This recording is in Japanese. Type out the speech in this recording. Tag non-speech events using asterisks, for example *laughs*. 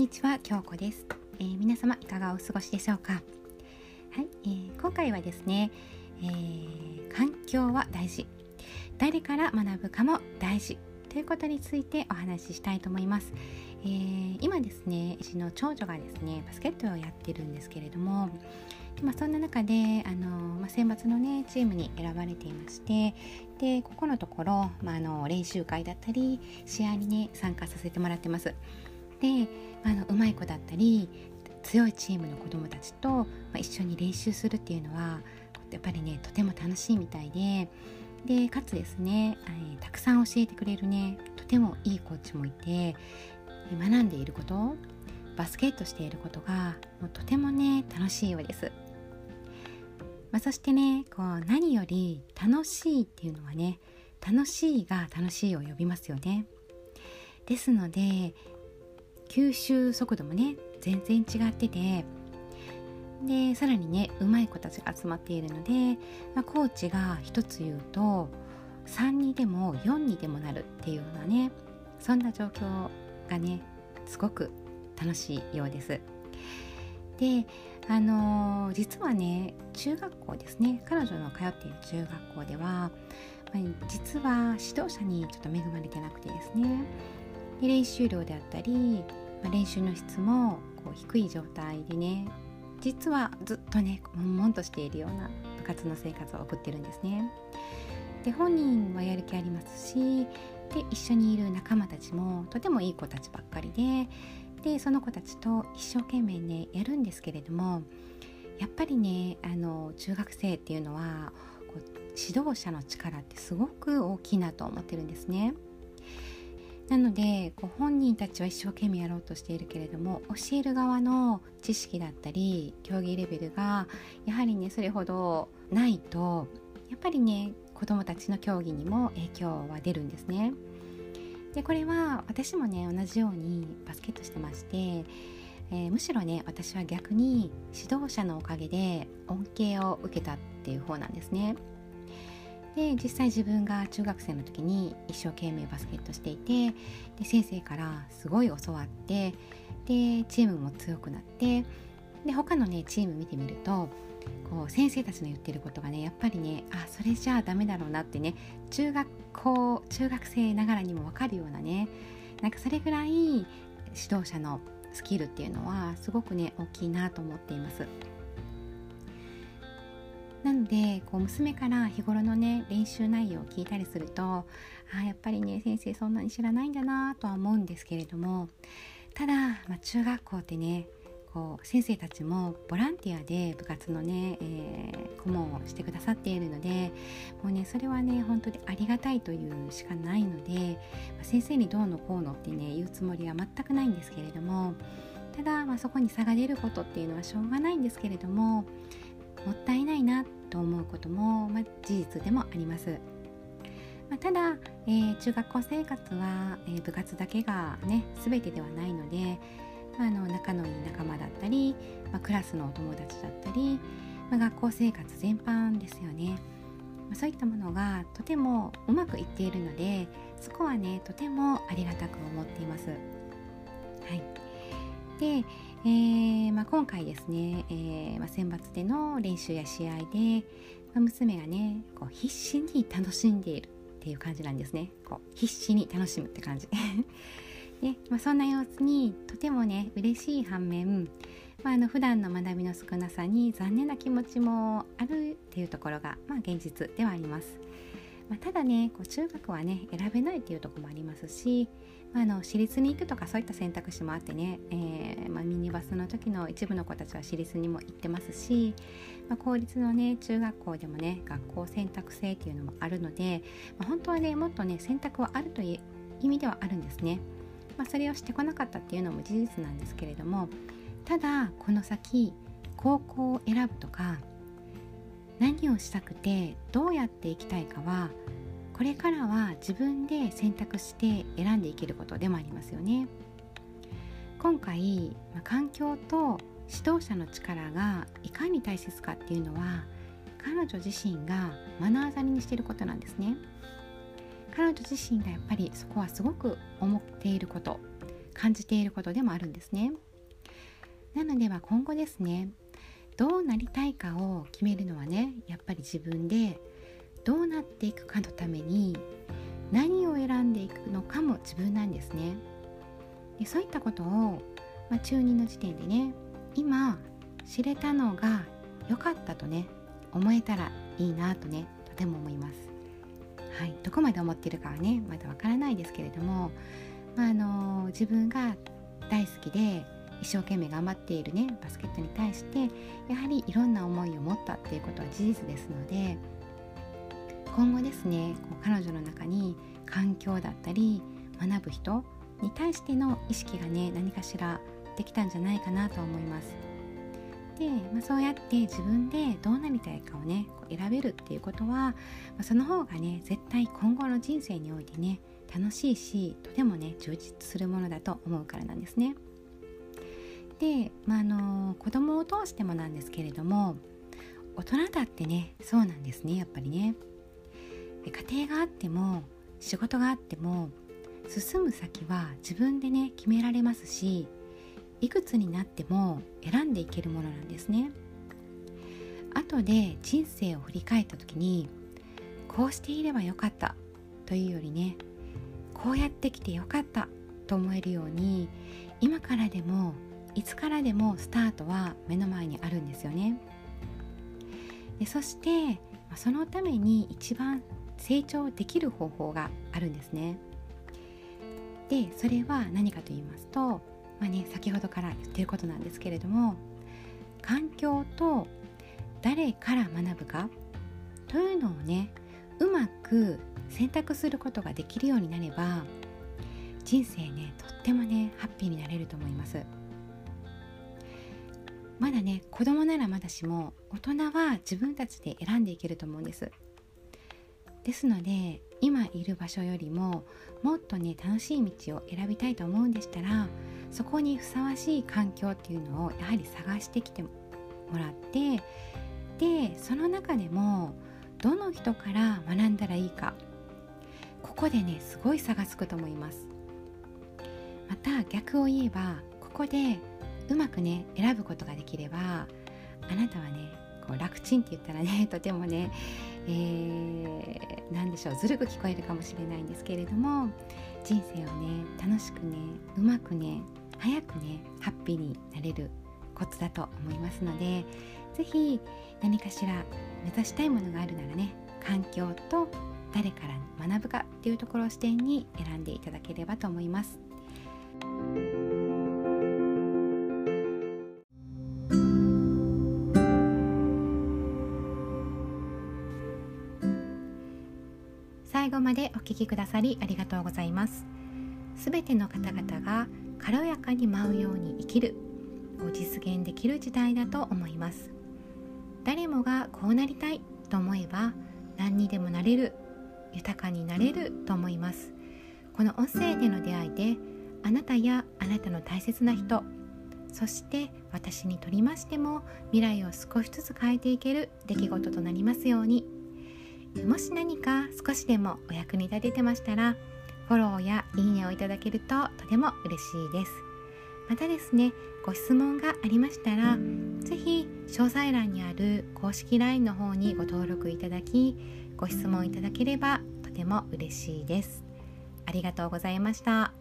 にちは京子です、えー、皆様いかがお過ごしでしょうか？はい、えー、今回はですね、えー、環境は大事。誰から学ぶかも大事。ということについてお話ししたいと思います、えー、今ですねうちの長女がですねバスケットをやってるんですけれどもまあ、そんな中であの、まあ、選抜のねチームに選ばれていましてでここのところ、まあ、あの練習会だったり試合にね参加させてもらってます。であのうまい子だったり強いチームの子どもたちと、ま、一緒に練習するっていうのはやっぱりねとても楽しいみたいででかつですね、え、たくさん教えてくれるねとてもいいコーチもいて学んでいることバスケットしていることがとてもね楽しいようです、まあ、そしてねこう何より楽しいっていうのはね楽しいが楽しいを呼びますよね。ですので吸収速度もね全然違っててでさらにねうまい子たちが集まっているので、まあ、コーチが一つ言うと3にでも4にでもなるっていうようなねそんな状況がねすごく楽しいようです。であのー、実はね中学校ですね彼女の通っている中学校では、実は指導者にちょっと恵まれてなくてですねで練習量であったり、ま、練習の質もこう低い状態でね実はずっとね悶々としているような部活の生活を送ってるんですね。で本人はやる気ありますしで一緒にいる仲間たちもとてもいい子たちばっかりででその子たちと一生懸命ねやるんですけれどもやっぱりねあの中学生っていうのはこう指導者の力ってすごく大きいなと思ってるんですね。なのでこう本人たちは一生懸命やろうとしているけれども教える側の知識だったり競技レベルがやはりねそれほどないとやっぱりね子どもたちの競技にも影響は出るんですね。でこれは私もね同じようにバスケットしてまして、えー、むしろね私は逆に指導者のおかげで恩恵を受けたっていう方なんですね。で実際自分が中学生の時に一生懸命バスケットしていてで先生からすごい教わってでチームも強くなってで他のねチーム見てみるとこう先生たちの言ってることがねやっぱりねあそれじゃあダメだろうなってね中学校中学生ながらにも分かるようなねなんかそれぐらい指導者のスキルっていうのはすごくね大きいなと思っています。なのでこう娘から日頃のね練習内容を聞いたりするとあやっぱりね先生そんなに知らないんだなとは思うんですけれどもただ、まあ、中学校ってねこう先生たちもボランティアで部活のね、えー、顧問をしてくださっているのでもうねそれはね本当にありがたいというしかないので、まあ、先生にどうのこうのってね言うつもりは全くないんですけれどもただ、まあ、そこに差が出ることっていうのはしょうがないんですけれどももったいいなと思うことも、まあ、事実でもあります。まあ、ただ、えー、中学校生活は、えー、部活だけがね全てではないので、あ、あの仲のいい仲間だったり、まあ、クラスのお友達だったり、まあ、学校生活全般ですよね、まあ、そういったものがとてもうまくいっているのでそこはねとてもありがたく思っています。はい、でえー、まあ、今回ですね、えー、まあ、選抜での練習や試合で、まあ、娘がねこう必死に楽しんでいるっていう感じなんですねこう必死に楽しむって感じ *laughs* で、まそんな様子にとてもね嬉しい反面、まあ、あの普段の学びの少なさに残念な気持ちもあるっていうところが、まあ、現実ではあります。まあ、ただねこう中学はね選べないっていうとこもありますし、まあ、あの私立に行くとかそういった選択肢もあってね、えー、まあ、ミニバスの時の一部の子たちは私立にも行ってますし、ま公立のね中学校でもね学校選択制っていうのもあるので、ま本当はねもっとね選択はあるという意味ではあるんですね。まそれをしてこなかったっていうのも事実なんですけれどもただこの先高校を選ぶとか何をしたくてどうやっていきたいかはこれからは自分で選択して選んでいけることでもありますよね。今回、環境と指導者の力がいかに大切かっていうのは彼女自身が目の当たりにしていることなんですね。彼女自身がやっぱりそこはすごく思っていること感じていることでもあるんですねなのでは今後ですねどうなりたいかを決めるのはねやっぱり自分でどうなっていくかのために何を選んでいくのかも自分なんですね。でそういったことを、まあ、中2の時点でね今知れたのが良かったとね思えたらいいなとねとても思います。はいどこまで思ってるかはねまだわからないですけれども、まあ、あの自分が大好きで一生懸命頑張っているねバスケットに対してやはりいろんな思いを持ったっていうことは事実ですので今後ですねこう彼女の中に環境だったり学ぶ人に対しての意識がね何かしらできたんじゃないかなと思います。で、まあ、そうやって自分でどうなりたいかをねこう選べるっていうことは、まあ、その方がね絶対今後の人生においてね楽しいしとてもね充実するものだと思うからなんですね。で、まあ、あの子供を通してもなんですけれども大人だってねそうなんですねやっぱりね。家庭があっても仕事があっても進む先は自分でね決められますしいくつになっても選んでいけるものなんですね後で人生を振り返った時にこうしていればよかったというよりねこうやってきてよかったと思えるように今からでもいつからでもスタートは目の前にあるんですよね。でそしてそのために一番成長できる方法があるんですね。でそれは何かと言いますとまあね、先ほどから言ってることなんですけれども環境と誰から学ぶかというのをねうまく選択することができるようになれば人生ねとってもねハッピーになれると思います。まだね子供ならまだしも大人は自分たちで選んでいけると思うんです。ですので今いる場所よりももっとね楽しい道を選びたいと思うんでしたらそこにふさわしい環境っていうのをやはり探してきてもらってでその中でもどの人から学んだらいいかここでねすごい差がつくと思います。また逆を言えばここでうまくね選ぶことができればあなたはねこう楽ちんって言ったらね *laughs* とてもね、えー、何でしょうずるく聞こえるかもしれないんですけれども人生をね楽しくねうまくね早くねハッピーになれるコツだと思いますので是非何かしら目指したいものがあるならね環境と誰から学ぶかっていうところを視点に選んでいただければと思います。お聞きくださりありがとうございます。すべての方々が軽やかに舞うように生きるを実現できる時代だと思います。誰もがこうなりたいと思えば何にでもなれる豊かになれると思います。この音声での出会いであなたやあなたの大切な人そして私にとりましても未来を少しずつ変えていける出来事となりますように。もし何か少しでもお役に立ててましたらフォローやいいねをいただけるととても嬉しいですまたですねご質問がありましたら是非詳細欄にある公式 LINE の方にご登録いただきご質問いただければとても嬉しいですありがとうございました。